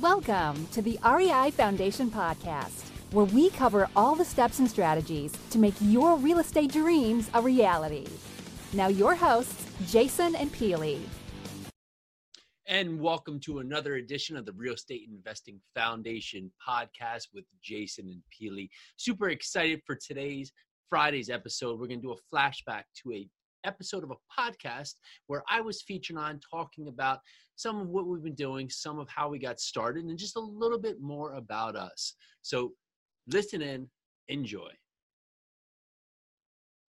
Welcome to the REI Foundation Podcast, where we cover all the steps and strategies to make your real estate dreams a reality. Now, your hosts, Jason and Pili. And welcome to another edition of the Real Estate Investing Foundation podcast with Jason and Pili. Super excited for today's Friday's episode. We're going to do a flashback to a episode of a podcast where I was featured on talking about some of what we've been doing, some of how we got started, and just a little bit more about us. So listen in, enjoy.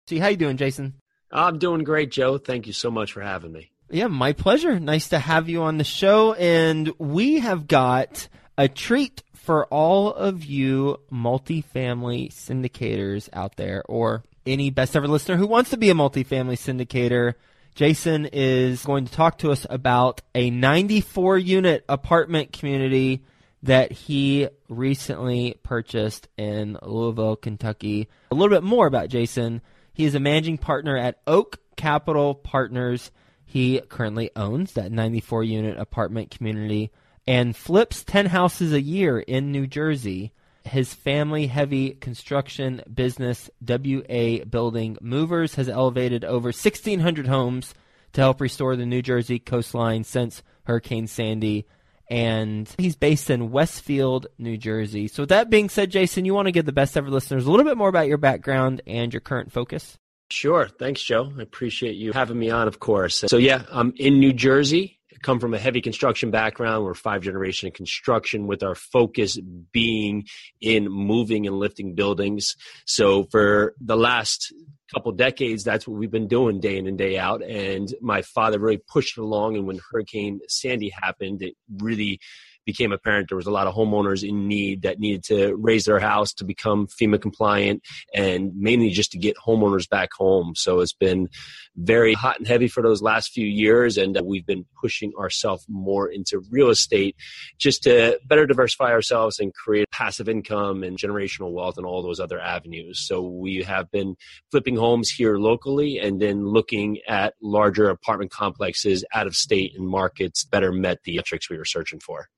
See, how you doing, Jason? I'm doing great, Joe. Thank you so much for having me. Yeah, my pleasure. Nice to have you on the show. And we have got a treat for all of you multifamily syndicators out there or any best ever listener who wants to be a multifamily syndicator. Jason is going to talk to us about a 94 unit apartment community that he recently purchased in Louisville, Kentucky. A little bit more about Jason. He is a managing partner at Oak Capital Partners. He currently owns that 94 unit apartment community and flips 10 houses a year in New Jersey. His family heavy construction business, WA Building Movers, has elevated over 1,600 homes to help restore the New Jersey coastline since Hurricane Sandy. And he's based in Westfield, New Jersey. So, with that being said, Jason, you want to give the best ever listeners a little bit more about your background and your current focus? Sure. Thanks, Joe. I appreciate you having me on, of course. So, yeah, I'm in New Jersey come from a heavy construction background. We're five generation in construction with our focus being in moving and lifting buildings. So for the last couple decades, that's what we've been doing day in and day out. And my father really pushed along. And when Hurricane Sandy happened, it really became apparent there was a lot of homeowners in need that needed to raise their house to become FEMA compliant and mainly just to get homeowners back home. So it's been very hot and heavy for those last few years. And we've been pushing ourselves more into real estate just to better diversify ourselves and create passive income and generational wealth and all those other avenues. So we have been flipping homes here locally and then looking at larger apartment complexes out of state and markets better met the metrics we were searching for.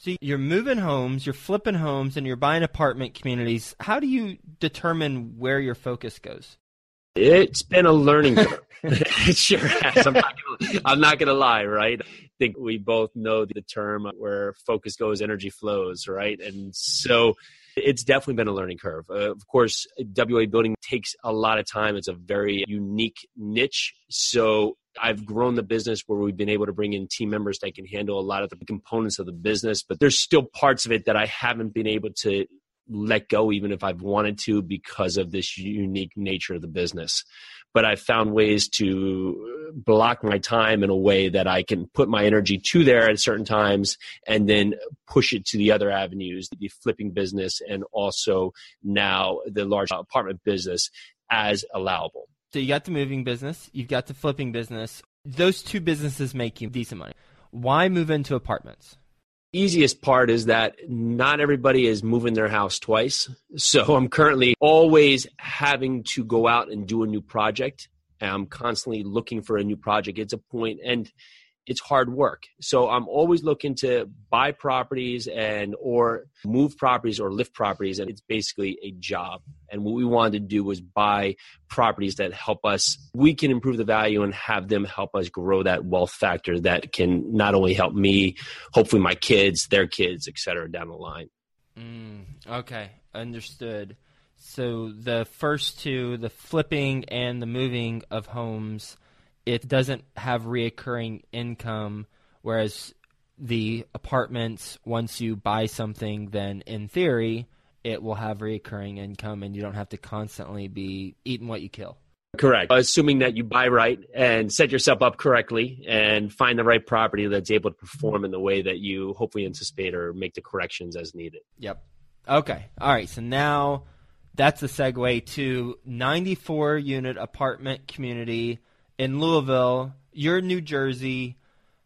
So you're moving homes, you're flipping homes, and you're buying apartment communities. How do you determine where your focus goes? It's been a learning curve. it sure has. I'm not, gonna, I'm not gonna lie, right? I think we both know the term where focus goes, energy flows, right? And so it's definitely been a learning curve. Uh, of course, WA building takes a lot of time. It's a very unique niche. So I've grown the business where we've been able to bring in team members that can handle a lot of the components of the business, but there's still parts of it that I haven't been able to let go, even if I've wanted to, because of this unique nature of the business. But I've found ways to block my time in a way that I can put my energy to there at certain times and then push it to the other avenues, the flipping business and also now the large apartment business as allowable. So you got the moving business, you've got the flipping business. Those two businesses make you decent money. Why move into apartments? Easiest part is that not everybody is moving their house twice. So I'm currently always having to go out and do a new project. I'm constantly looking for a new project. It's a point and it's hard work. So I'm always looking to buy properties and or move properties or lift properties and it's basically a job. And what we wanted to do was buy properties that help us we can improve the value and have them help us grow that wealth factor that can not only help me, hopefully my kids, their kids, etc. down the line. Mm, okay, understood. So the first two, the flipping and the moving of homes, it doesn't have reoccurring income, whereas the apartments, once you buy something, then in theory, it will have reoccurring income and you don't have to constantly be eating what you kill. Correct. Assuming that you buy right and set yourself up correctly and find the right property that's able to perform in the way that you hopefully anticipate or make the corrections as needed. Yep. Okay. All right. So now that's the segue to 94 unit apartment community in Louisville. You're in New Jersey.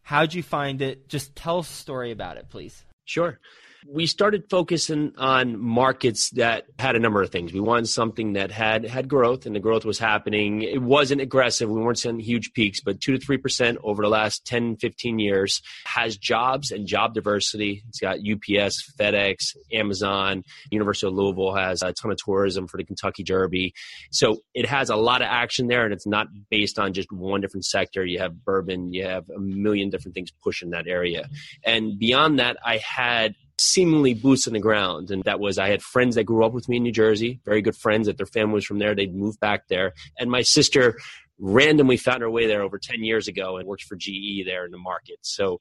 How'd you find it? Just tell a story about it, please. Sure. We started focusing on markets that had a number of things. We wanted something that had had growth, and the growth was happening. It wasn't aggressive. We weren't seeing huge peaks, but two to three percent over the last 10, 15 years has jobs and job diversity. It's got UPS, FedEx, Amazon, University of Louisville has a ton of tourism for the Kentucky Derby. So it has a lot of action there, and it's not based on just one different sector. You have bourbon, you have a million different things pushing that area, and beyond that, I had seemingly boots on the ground. And that was, I had friends that grew up with me in New Jersey, very good friends that their family was from there. They'd moved back there. And my sister randomly found her way there over 10 years ago and works for GE there in the market. So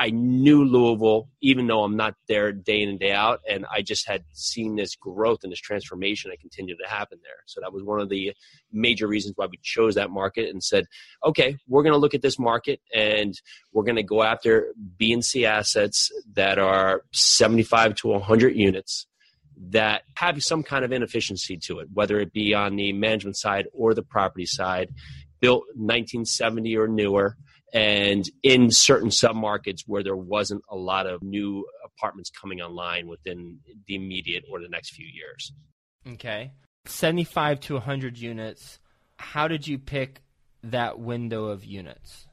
I knew Louisville, even though I'm not there day in and day out, and I just had seen this growth and this transformation that continued to happen there. So that was one of the major reasons why we chose that market and said, okay, we're going to look at this market and we're going to go after B and C assets that are 75 to 100 units that have some kind of inefficiency to it, whether it be on the management side or the property side, built 1970 or newer and in certain submarkets where there wasn't a lot of new apartments coming online within the immediate or the next few years. Okay. 75 to 100 units. How did you pick that window of units?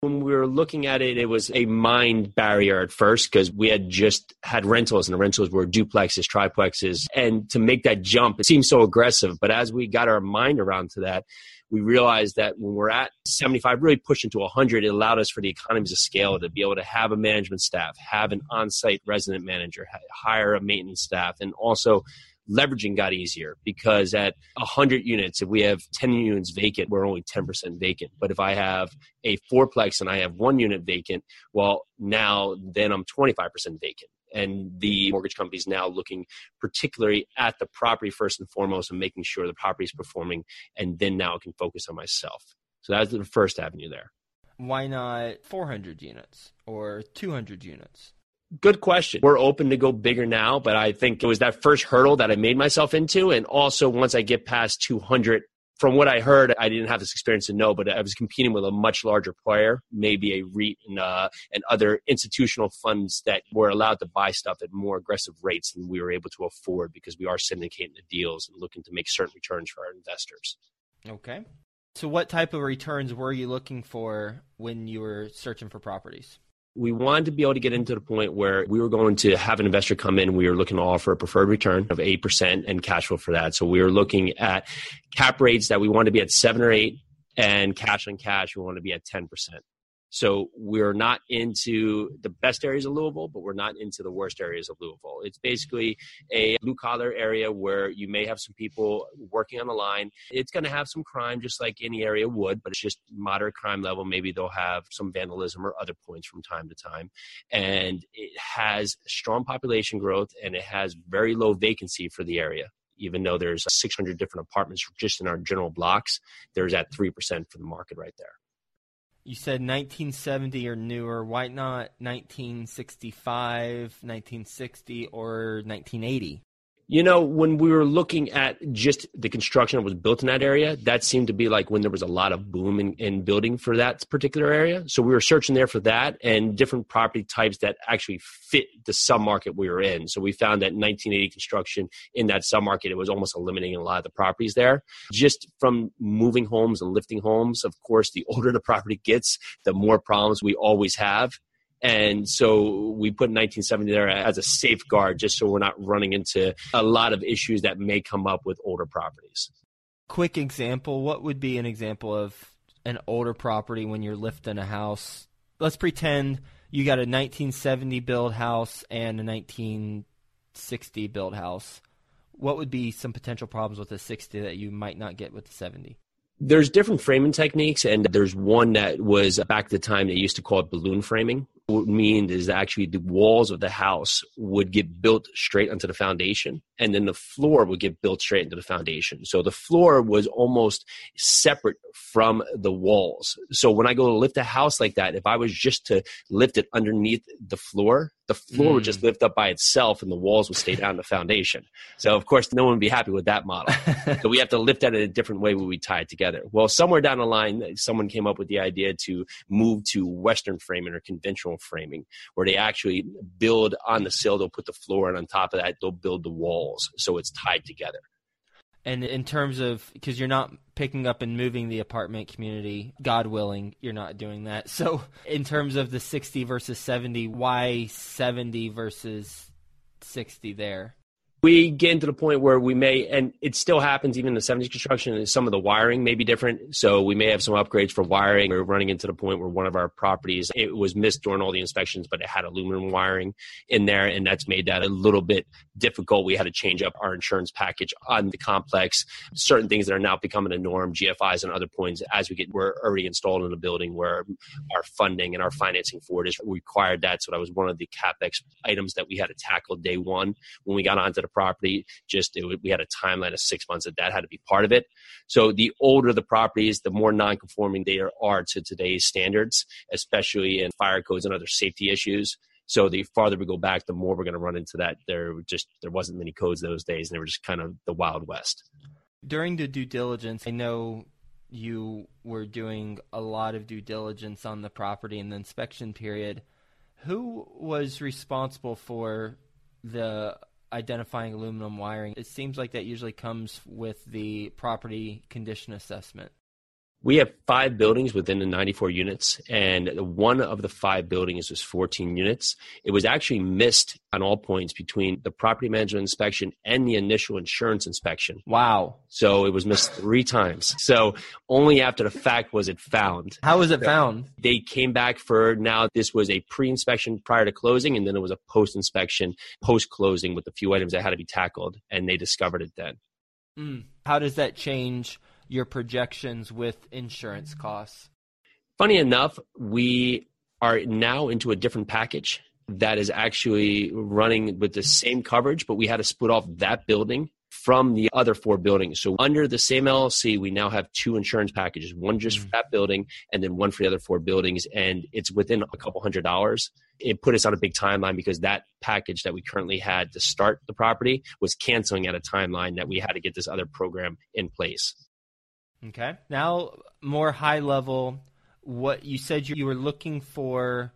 When we were looking at it, it was a mind barrier at first because we had just had rentals and the rentals were duplexes, triplexes. And to make that jump, it seemed so aggressive. But as we got our mind around to that, we realized that when we're at 75, really pushing to 100, it allowed us for the economies of scale to be able to have a management staff, have an on site resident manager, hire a maintenance staff, and also leveraging got easier because at 100 units, if we have 10 units vacant, we're only 10% vacant. But if I have a fourplex and I have one unit vacant, well, now then I'm 25% vacant and the mortgage company is now looking particularly at the property first and foremost and making sure the property is performing and then now I can focus on myself so that's the first avenue there why not 400 units or 200 units Good question. We're open to go bigger now, but I think it was that first hurdle that I made myself into. And also, once I get past 200, from what I heard, I didn't have this experience to know, but I was competing with a much larger player, maybe a REIT and, uh, and other institutional funds that were allowed to buy stuff at more aggressive rates than we were able to afford because we are syndicating the deals and looking to make certain returns for our investors. Okay. So, what type of returns were you looking for when you were searching for properties? We wanted to be able to get into the point where we were going to have an investor come in. We were looking to offer a preferred return of 8% and cash flow for that. So we were looking at cap rates that we wanted to be at seven or eight and cash on cash, we want to be at 10%. So we're not into the best areas of Louisville, but we're not into the worst areas of Louisville. It's basically a blue collar area where you may have some people working on the line. It's going to have some crime, just like any area would, but it's just moderate crime level. Maybe they'll have some vandalism or other points from time to time. And it has strong population growth and it has very low vacancy for the area even though there's 600 different apartments just in our general blocks, there's at 3% for the market right there. You said 1970 or newer. Why not 1965, 1960, or 1980? You know, when we were looking at just the construction that was built in that area, that seemed to be like when there was a lot of boom in, in, building for that particular area. So we were searching there for that and different property types that actually fit the submarket we were in. So we found that 1980 construction in that submarket, it was almost eliminating a lot of the properties there. Just from moving homes and lifting homes, of course, the older the property gets, the more problems we always have. And so we put 1970 there as a safeguard just so we're not running into a lot of issues that may come up with older properties. Quick example what would be an example of an older property when you're lifting a house? Let's pretend you got a 1970 build house and a 1960 build house. What would be some potential problems with the 60 that you might not get with the 70? There's different framing techniques, and there's one that was back at the time they used to call it balloon framing. It mean is actually the walls of the house would get built straight onto the foundation, and then the floor would get built straight into the foundation. So the floor was almost separate from the walls. So when I go to lift a house like that, if I was just to lift it underneath the floor, the floor mm. would just mm. lift up by itself and the walls would stay down the foundation. So of course, no one would be happy with that model. so we have to lift that in a different way when we tie it together. Well, somewhere down the line, someone came up with the idea to move to Western framing or conventional framing, where they actually build on the sill, they'll put the floor, and on top of that, they'll build the walls. So it's tied together. And in terms of, because you're not picking up and moving the apartment community, God willing, you're not doing that. So, in terms of the 60 versus 70, why 70 versus 60 there? We get into the point where we may, and it still happens even in the 70s construction, some of the wiring may be different. So we may have some upgrades for wiring. We're running into the point where one of our properties, it was missed during all the inspections, but it had aluminum wiring in there, and that's made that a little bit difficult. We had to change up our insurance package on the complex. Certain things that are now becoming a norm, GFIs and other points, as we get, we're already installed in the building where our funding and our financing for it is required that. So that was one of the CapEx items that we had to tackle day one when we got onto the property. Just it, we had a timeline of six months that that had to be part of it. So the older the properties, the more non-conforming they are to today's standards, especially in fire codes and other safety issues. So the farther we go back, the more we're going to run into that. There just there wasn't many codes those days, and they were just kind of the wild west. During the due diligence, I know you were doing a lot of due diligence on the property in the inspection period. Who was responsible for the identifying aluminum wiring. It seems like that usually comes with the property condition assessment. We have five buildings within the 94 units, and one of the five buildings was 14 units. It was actually missed on all points between the property management inspection and the initial insurance inspection. Wow. So it was missed three times. So only after the fact was it found. How was it found? They came back for now, this was a pre inspection prior to closing, and then it was a post inspection post closing with a few items that had to be tackled, and they discovered it then. Mm. How does that change? Your projections with insurance costs? Funny enough, we are now into a different package that is actually running with the same coverage, but we had to split off that building from the other four buildings. So under the same LLC, we now have two insurance packages, one just for mm. that building and then one for the other four buildings. And it's within a couple hundred dollars. It put us on a big timeline because that package that we currently had to start the property was canceling at a timeline that we had to get this other program in place. Okay. Now, more high level, what you said you were looking for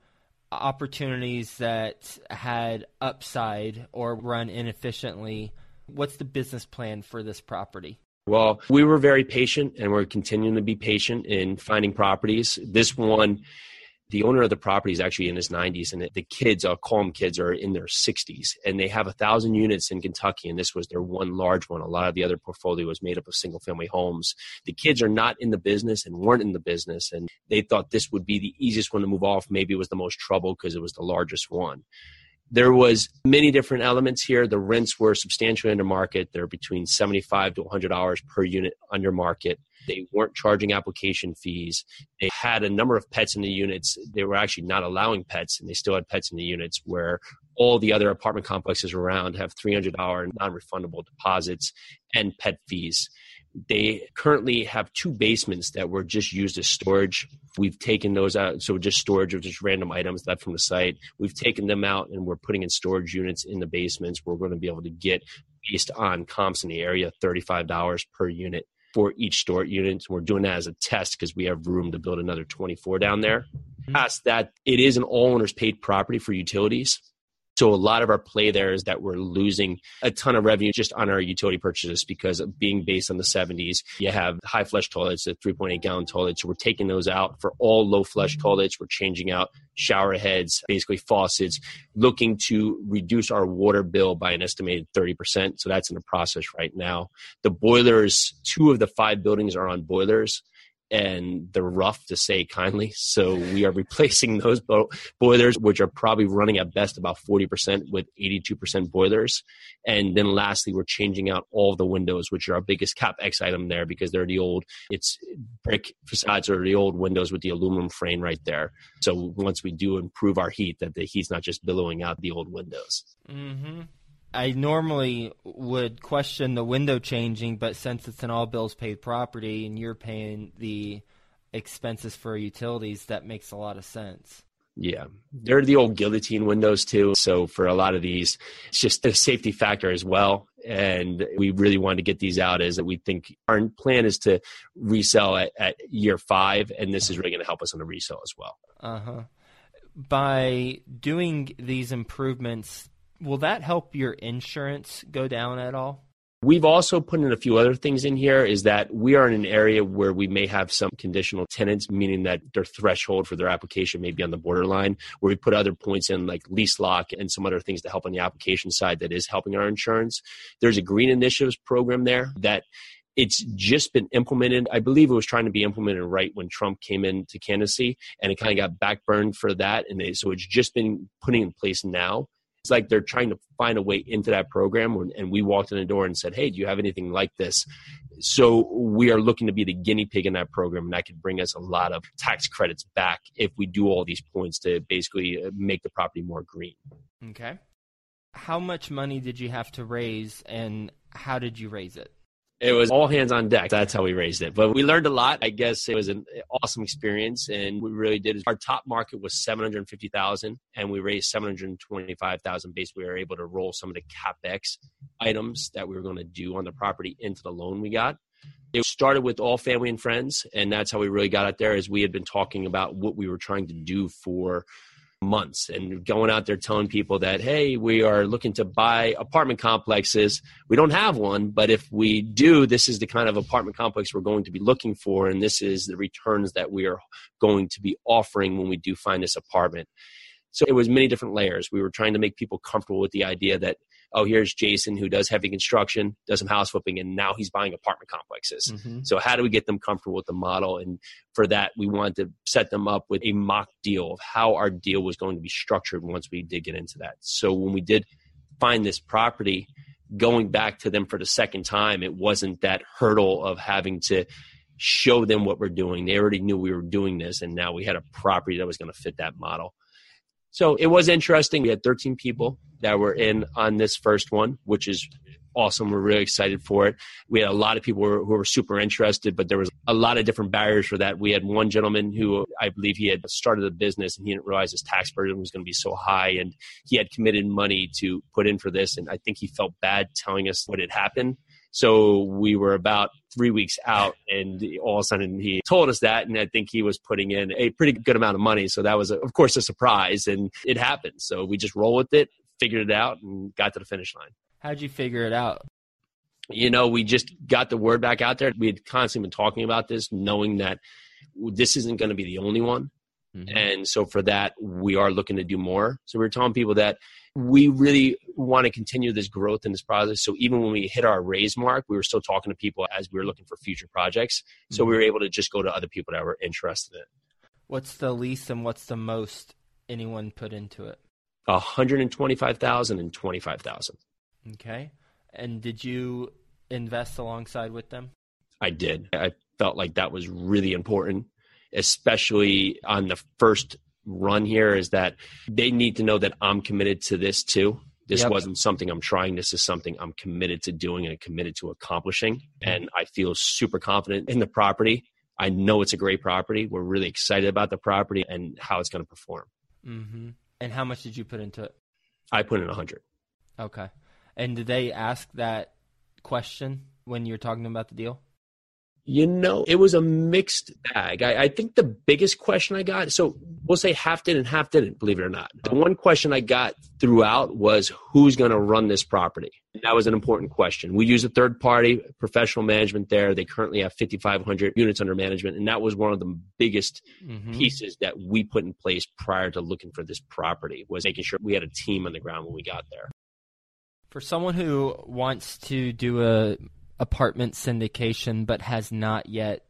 opportunities that had upside or run inefficiently. What's the business plan for this property? Well, we were very patient and we're continuing to be patient in finding properties. This one the owner of the property is actually in his 90s and the kids i'll call them kids are in their 60s and they have a thousand units in kentucky and this was their one large one. A lot of the other portfolio was made up of single family homes. The kids are not in the business and weren't in the business and they thought this would be the easiest one to move off. Maybe it was the most trouble because it was the largest one. There was many different elements here. The rents were substantially under market. They're between 75 to 100 dollars per unit under market they weren't charging application fees. They had a number of pets in the units. They were actually not allowing pets, and they still had pets in the units where all the other apartment complexes around have $300 non refundable deposits and pet fees. They currently have two basements that were just used as storage. We've taken those out, so just storage of just random items left from the site. We've taken them out and we're putting in storage units in the basements. We're going to be able to get, based on comps in the area, $35 per unit for each storage unit. We're doing that as a test because we have room to build another 24 down there. Mm-hmm. Past that, it is an all owners paid property for utilities. So a lot of our play there is that we're losing a ton of revenue just on our utility purchases because being based on the 70s. You have high flush toilets, the 3.8 gallon toilets. So we're taking those out for all low flush toilets. We're changing out shower heads, basically faucets, looking to reduce our water bill by an estimated 30%. So that's in the process right now. The boilers, two of the five buildings are on boilers and they're rough to say kindly. So we are replacing those bo- boilers, which are probably running at best about 40% with 82% boilers. And then lastly, we're changing out all the windows, which are our biggest CapEx item there because they're the old, it's brick facades or the old windows with the aluminum frame right there. So once we do improve our heat, that the heat's not just billowing out the old windows. Mm-hmm. I normally would question the window changing, but since it's an all bills paid property and you're paying the expenses for utilities, that makes a lot of sense. Yeah, they're the old guillotine windows too. So for a lot of these, it's just a safety factor as well. And we really wanted to get these out as that we think our plan is to resell at, at year five, and this is really going to help us on the resale as well. Uh huh by doing these improvements, will that help your insurance go down at all? We've also put in a few other things in here is that we are in an area where we may have some conditional tenants, meaning that their threshold for their application may be on the borderline, where we put other points in like lease lock and some other things to help on the application side that is helping our insurance. There's a green initiatives program there that it's just been implemented. I believe it was trying to be implemented right when Trump came into candidacy, and it kind of got backburned for that. And they, so it's just been putting in place now it's like they're trying to find a way into that program and we walked in the door and said hey do you have anything like this? So we are looking to be the guinea pig in that program and that could bring us a lot of tax credits back if we do all these points to basically uh, make the property more green. Okay. How much money did you have to raise and how did you raise it it was all hands on deck. That's how we raised it. But we learned a lot. I guess it was an awesome experience, and we really did. Our top market was seven hundred fifty thousand, and we raised seven hundred twenty five thousand. Basically, we were able to roll some of the capex items that we were going to do on the property into the loan we got. It started with all family and friends, and that's how we really got out there. As we had been talking about what we were trying to do for months and going out there telling people that hey we are looking to buy apartment complexes. We don't have one but if we do this is the kind of apartment complex we're going to be looking for and this is the returns that we are going to be offering when we do find this apartment. So it was many different layers. We were trying to make people comfortable with the idea that oh, here's Jason who does heavy construction, does some house flipping, and now he's buying apartment complexes. Mm-hmm. So how do we get them comfortable with the model? And for that, we wanted to set them up with a mock deal of how our deal was going to be structured once we did get into that. So when we did find this property, going back to them for the second time, it wasn't that hurdle of having to show them what we're doing. They already knew we were doing this, and now we had a property that was going to fit that model. So it was interesting. We had 13 people that were in on this first one, which is awesome. We're really excited for it. We had a lot of people who were, who were, super interested, but there was a lot of different barriers for that. We had one gentleman who I believe he had started a business and he didn't realize his tax burden was going to be so high, and he had committed money to put in for this, and I think he felt bad telling us what had happened. So we were about three weeks out, and all of a sudden he told us that, and I think he was putting in a pretty good amount of money. So that was, of course, a surprise, and it happened. So we just roll with it, figured it out, and got to the finish line. How'd you figure it out? You know, we just got the word back out there. We had constantly been talking about this, knowing that this isn't going to be the only one. Mm-hmm. And so for that, we are looking to do more. So we're telling people that we really want to continue this growth in this process. So even when we hit our raise mark, we were still talking to people as we were looking for future projects. So mm-hmm. we were able to just go to other people that were interested in it. What's the least and what's the most anyone put into it? 125,000 and 25,000. Okay. And did you invest alongside with them? I did. I felt like that was really important especially on the first run here, is that they need to know that I'm committed to this too. This yep. wasn't something I'm trying. This is something I'm committed to doing and committed to accomplishing. And I feel super confident in the property. I know it's a great property. We're really excited about the property and how it's going to perform. Mm-hmm. And how much did you put into it? I put in a hundred. Okay. And did they ask that question when you're talking about the deal? You know, it was a mixed bag. I, I, think the biggest question I got, so we'll say half did and half didn't, believe it or not. The one question I got throughout was who's going to run this property? And that was an important question. We use a third party professional management there. They currently have 5,500 units under management. And that was one of the biggest mm-hmm. pieces that we put in place prior to looking for this property was making sure we had a team on the ground when we got there. For someone who wants to do a apartment syndication but has not yet,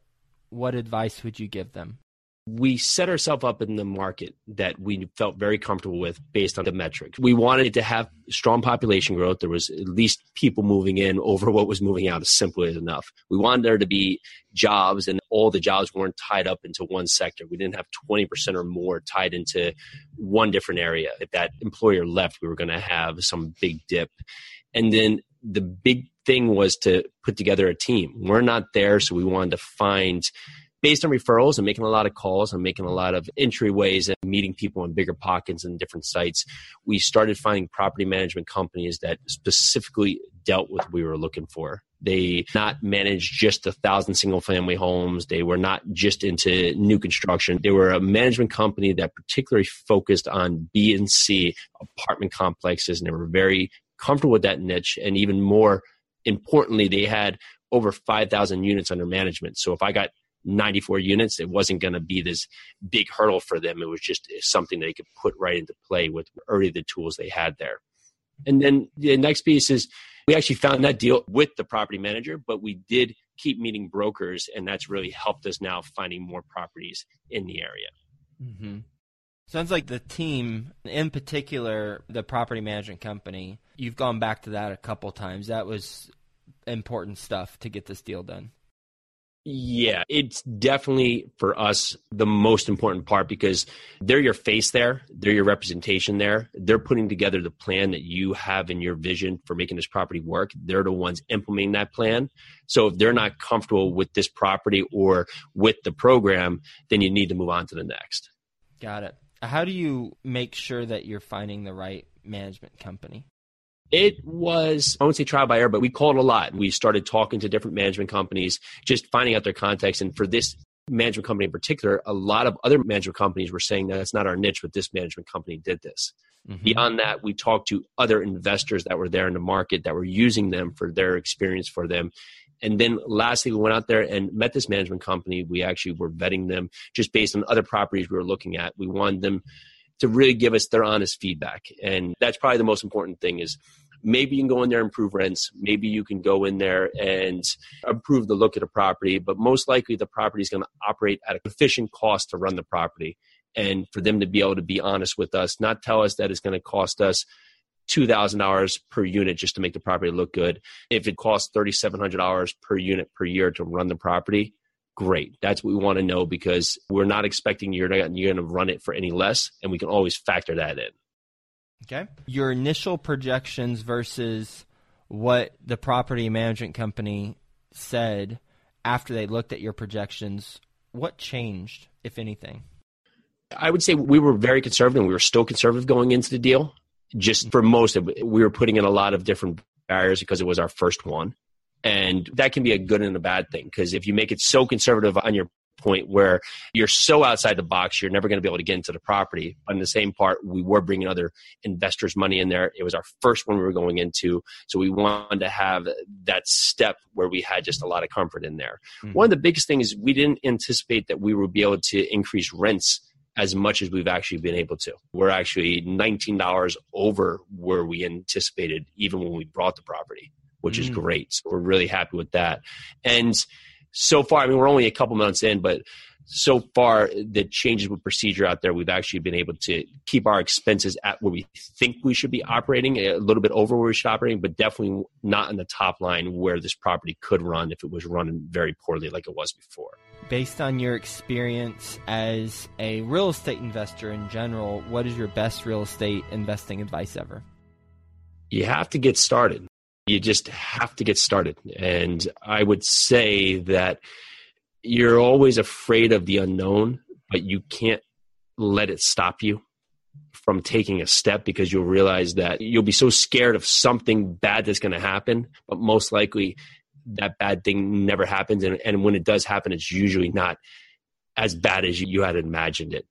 what advice would you give them? we set ourselves up in the market that we felt very comfortable with based on the metrics. We wanted to have strong population growth. There was at least people moving in over what was moving out as simply as enough. We wanted there to be jobs and all the jobs weren't tied up into one sector. We didn't have 20% or more tied into one different area. If that employer left, we were going to have some big dip. And then the big thing was to put together a team. We're not there, so we wanted to find based on referrals and making a lot of calls and making a lot of entryways and meeting people in bigger pockets and different sites, we started finding property management companies that specifically dealt with what we were looking for. They not managed just a thousand single family homes. They were not just into new construction. They were a management company that particularly focused on B and C apartment complexes, and they were very comfortable with that niche. And even more importantly, they had over 5,000 units under management. So if I got 94 units, it wasn't going to be this big hurdle for them. It was just something they could put right into play with already the tools they had there. And then the next piece is we actually found that deal with the property manager, but we did keep meeting brokers, and that's really helped us now finding more properties in the area. Mm-hmm. Sounds like the team, in particular, the property management company, you've gone back to that a couple times. That was important stuff to get this deal done. Yeah, it's definitely for us the most important part because they're your face there, they're your representation there. They're putting together the plan that you have in your vision for making this property work. They're the ones implementing that plan. So if they're not comfortable with this property or with the program, then you need to move on to the next. Got it. How do you make sure that you're finding the right management company? It was, I won't say trial by error, but we called a lot. We started talking to different management companies, just finding out their context. And for this management company in particular, a lot of other management companies were saying that it's not our niche, but this management company did this. Mm-hmm. Beyond that, we talked to other investors that were there in the market that were using them for their experience for them. And then lastly, we went out there and met this management company. We actually were vetting them just based on other properties we were looking at. We wanted them to really give us their honest feedback. And that's probably the most important thing is maybe you can go in there and improve rents. Maybe you can go in there and improve the look of the property, but most likely the property is going to operate at an efficient cost to run the property. And for them to be able to be honest with us, not tell us that it's going to cost us $2,000 per unit just to make the property look good. If it costs $3,700 per unit per year to run the property, great. That's what we want to know because we're not expecting you're not you're going to run it for any less, and we can always factor that in. Okay. Your initial projections versus what the property management company said after they looked at your projections, what changed, if anything? I would say we were very conservative. We were still conservative going into the deal. Just for most of it, we were putting in a lot of different barriers because it was our first one. And that can be a good and a bad thing because if you make it so conservative on your point where you're so outside the box, you're never going to be able to get into the property. But in the same part, we were bringing other investors' money in there. It was our first one we were going into. So we wanted to have that step where we had just a lot of comfort in there. Mm-hmm. One of the biggest things we didn't anticipate that we would be able to increase rents as much as we've actually been able to. We're actually $19 over where we anticipated even when we brought the property which is mm. great. So we're really happy with that. And so far, I mean, we're only a couple months in, but so far the changes with procedure out there we've actually been able to keep our expenses at where we think we should be operating a little bit over where we should operating but definitely not in the top line where this property could run if it was running very poorly like it was before. Based on your experience as a real estate investor in general what is your best real estate investing advice ever? You have to get started. You just have to get started. And I would say that you're always afraid of the unknown, but you can't let it stop you from taking a step because you'll realize that you'll be so scared of something bad that's going to happen, but most likely that bad thing never happens. And, and when it does happen, it's usually not as bad as you, you had imagined it.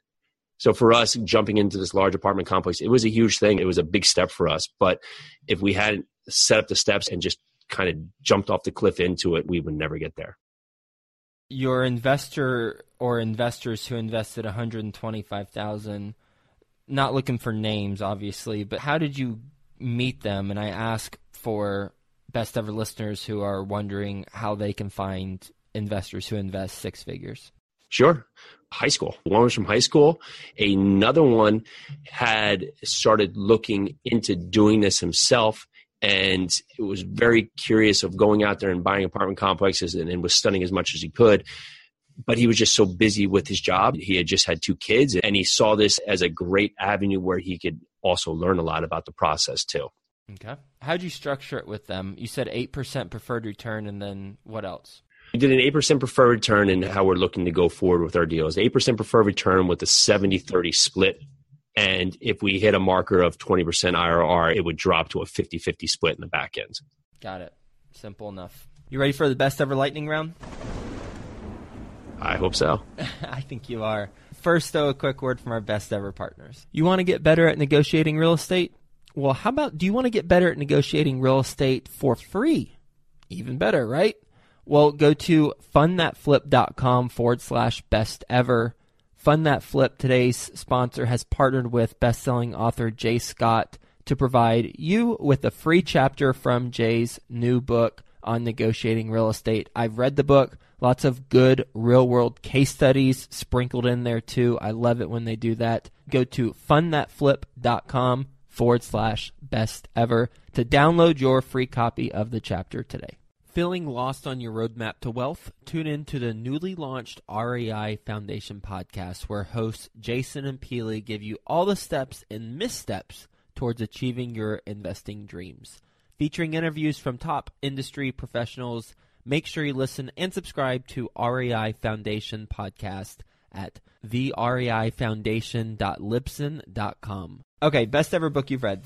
So for us, jumping into this large apartment complex, it was a huge thing. It was a big step for us. But if we hadn't set up the steps and just kind of jumped off the cliff into it, we would never get there. Your investor or investors who invested 125,000 not looking for names obviously, but how did you meet them? And I ask for best ever listeners who are wondering how they can find investors who invest six figures. Sure. High school. One was from high school. Another one had started looking into doing this himself and it was very curious of going out there and buying apartment complexes and, and was studying as much as he could but he was just so busy with his job. He had just had two kids, and he saw this as a great avenue where he could also learn a lot about the process too. Okay. How'd you structure it with them? You said 8% preferred return, and then what else? We did an 8% preferred return and how we're looking to go forward with our deals. 8% preferred return with a 70 30 split and if we hit a marker of 20% IRR, it would drop to a 50 50 split in the back end. Got it. Simple enough. You ready for the best ever lightning round? I hope so. I think you are. First, though, a quick word from our best ever partners. You want to get better at negotiating real estate? Well, how about do you want to get better at negotiating real estate for free? Even better, right? Well, go to fundthatflip.com forward slash best ever. Fund That Flip, today's sponsor, has partnered with best-selling author Jay Scott to provide you with a free chapter from Jay's new book on negotiating real estate. I've read the book. Lots of good real world case studies sprinkled in there too. I love it when they do that. Go to fundthatflip.com forward slash best ever to download your free copy of the chapter today. Feeling lost on your roadmap to wealth? Tune in to the newly launched REI Foundation podcast, where hosts Jason and Pili give you all the steps and missteps towards achieving your investing dreams. Featuring interviews from top industry professionals, make sure you listen and subscribe to REI Foundation podcast at thereifoundation.libsyn.com. Okay, best ever book you've read.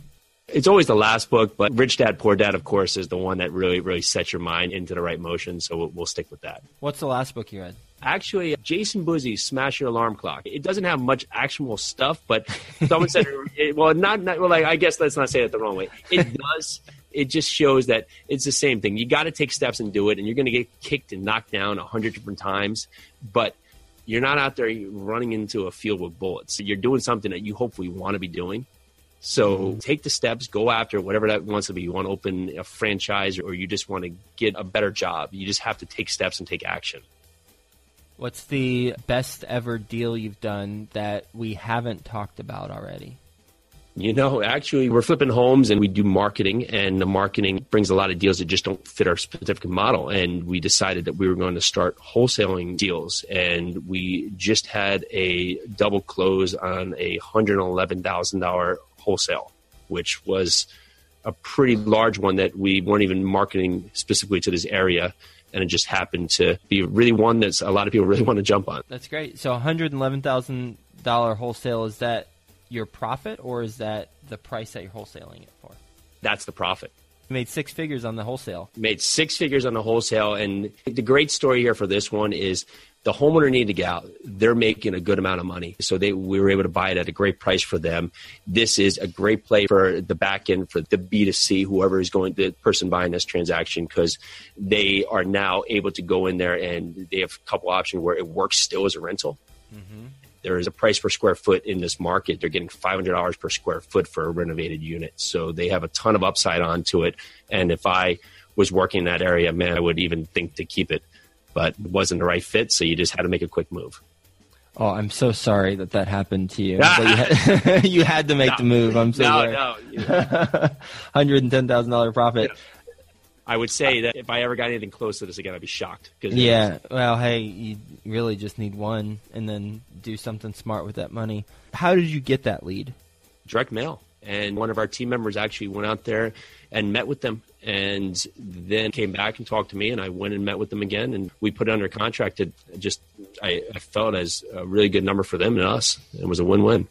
It's always the last book, but Rich Dad Poor Dad, of course, is the one that really, really sets your mind into the right motion. So we'll, we'll stick with that. What's the last book you read? Actually, Jason Boozy's Smash Your Alarm Clock. It doesn't have much actionable stuff, but someone said, it, well, not, not well. Like, I guess let's not say it the wrong way. It does. it just shows that it's the same thing. You got to take steps and do it, and you're going to get kicked and knocked down a hundred different times, but you're not out there running into a field with bullets. You're doing something that you hopefully want to be doing so take the steps, go after whatever that wants to be. You want to open a franchise or you just want to get a better job. You just have to take steps and take action. What's the best ever deal you've done that we haven't talked about already? You know, actually, we're flipping homes and we do marketing, and the marketing brings a lot of deals that just don't fit our specific model. And we decided that we were going to start wholesaling deals. And we just had a double close on a $111,000 wholesale, which was a pretty large one that we weren't even marketing specifically to this area. And it just happened to be really one that a lot of people really want to jump on. That's great. So $111,000 wholesale, is that your profit or is that the price that you're wholesaling it for? That's the profit. You made six figures on the wholesale. Made six figures on the wholesale. And the great story here for this one is the homeowner needed to get out. They're making a good amount of money. So they, we were able to buy it at a great price for them. This is a great play for the back end, for the B2C, whoever is going, the person buying this transaction, because they are now able to go in there and they have a couple options where it works still as a rental. Mm-hmm. There is a price per square foot in this market. They're getting $500 per square foot for a renovated unit. So they have a ton of upside onto it. And if I was working in that area, man, I would even think to keep it but it wasn't the right fit. So you just had to make a quick move. Oh, I'm so sorry that that happened to you. you, had, you, had, to make no, the move. I'm so no, sorry. No, no. Hundred and ten thousand dollar profit. Yeah. I would say that if I ever got anything close to this again, I'd be shocked. Cause yeah. Well, hey, you really just need one, and then do something smart with that money. How did you get that lead? Direct mail. And one of our team members actually went out there and met with them and then came back and talked to me and I went and met with them again and we put it under contract to just I, I felt as a really good number for them and us. It was a win-win.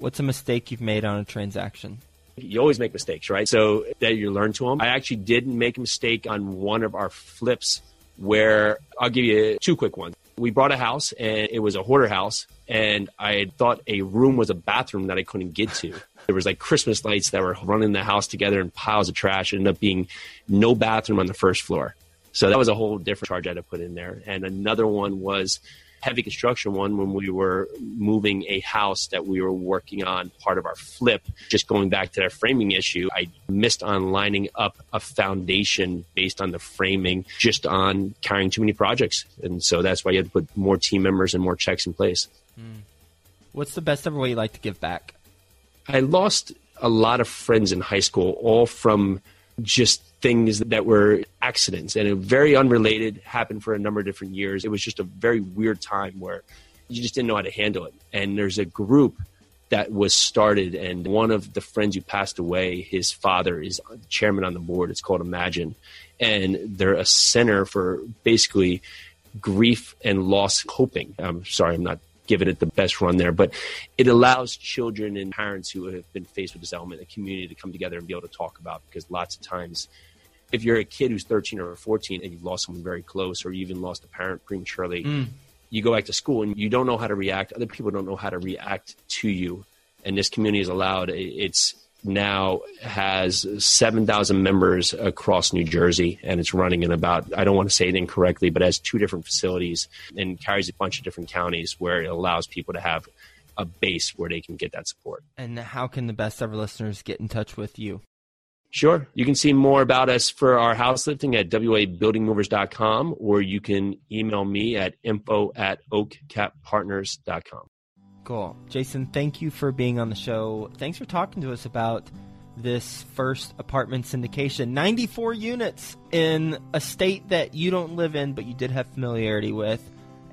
What's a mistake you've made on a transaction? You always make mistakes, right? So that you learn to them. I actually didn't make a mistake on one of our flips where I'll give you two quick ones. We bought a house and it was a hoarder house and I thought a room was a bathroom that I couldn't get to. There was like Christmas lights that were running the house together and piles of trash. It ended up being no bathroom on the first floor. So that was a whole different charge I had to put in there. And another one was heavy construction one when we were moving a house that we were working on part of our flip. Just going back to that framing issue, I missed on lining up a foundation based on the framing, just on carrying too many projects. And so that's why you had to put more team members and more checks in place. Mm. What's the best ever way you like to give back? I lost a lot of friends in high school, all from just things that were accidents and very unrelated, happened for a number of different years. It was just a very weird time where you just didn't know how to handle it. And there's a group that was started, and one of the friends who passed away, his father is chairman on the board. It's called Imagine. And they're a center for basically grief and loss coping. I'm sorry, I'm not given it the best run there. But it allows children and parents who have been faced with this element, a community to come together and be able to talk about because lots of times if you're a kid who's 13 or 14 and you've lost someone very close or you even lost a parent prematurely, mm. you go back to school and you don't know how to react. Other people don't know how to react to you. And this community is allowed, it's now has 7,000 members across New Jersey and it's running in about, I don't want to say it incorrectly, but has two different facilities and carries a bunch of different counties where it allows people to have a base where they can get that support. And how can the best ever listeners get in touch with you? Sure. You can see more about us for our house lifting at wabuildingmovers.com or you can email me at info at oakcappartners.com. Cool. Jason, thank you for being on the show. Thanks for talking to us about this first apartment syndication. 94 units in a state that you don't live in, but you did have familiarity with,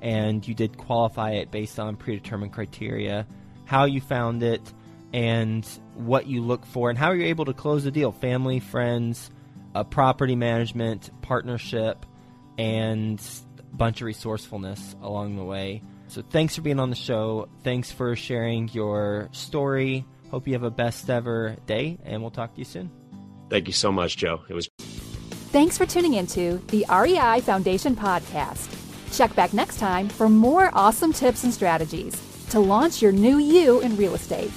and you did qualify it based on predetermined criteria. How you found it and what you look for and how you're able to close the deal family, friends, a property management, partnership, and a bunch of resourcefulness along the way. So thanks for being on the show. Thanks for sharing your story. Hope you have a best ever day, and we'll talk to you soon. Thank you so much, Joe. It was. Thanks for tuning into the REI Foundation podcast. Check back next time for more awesome tips and strategies to launch your new you in real estate.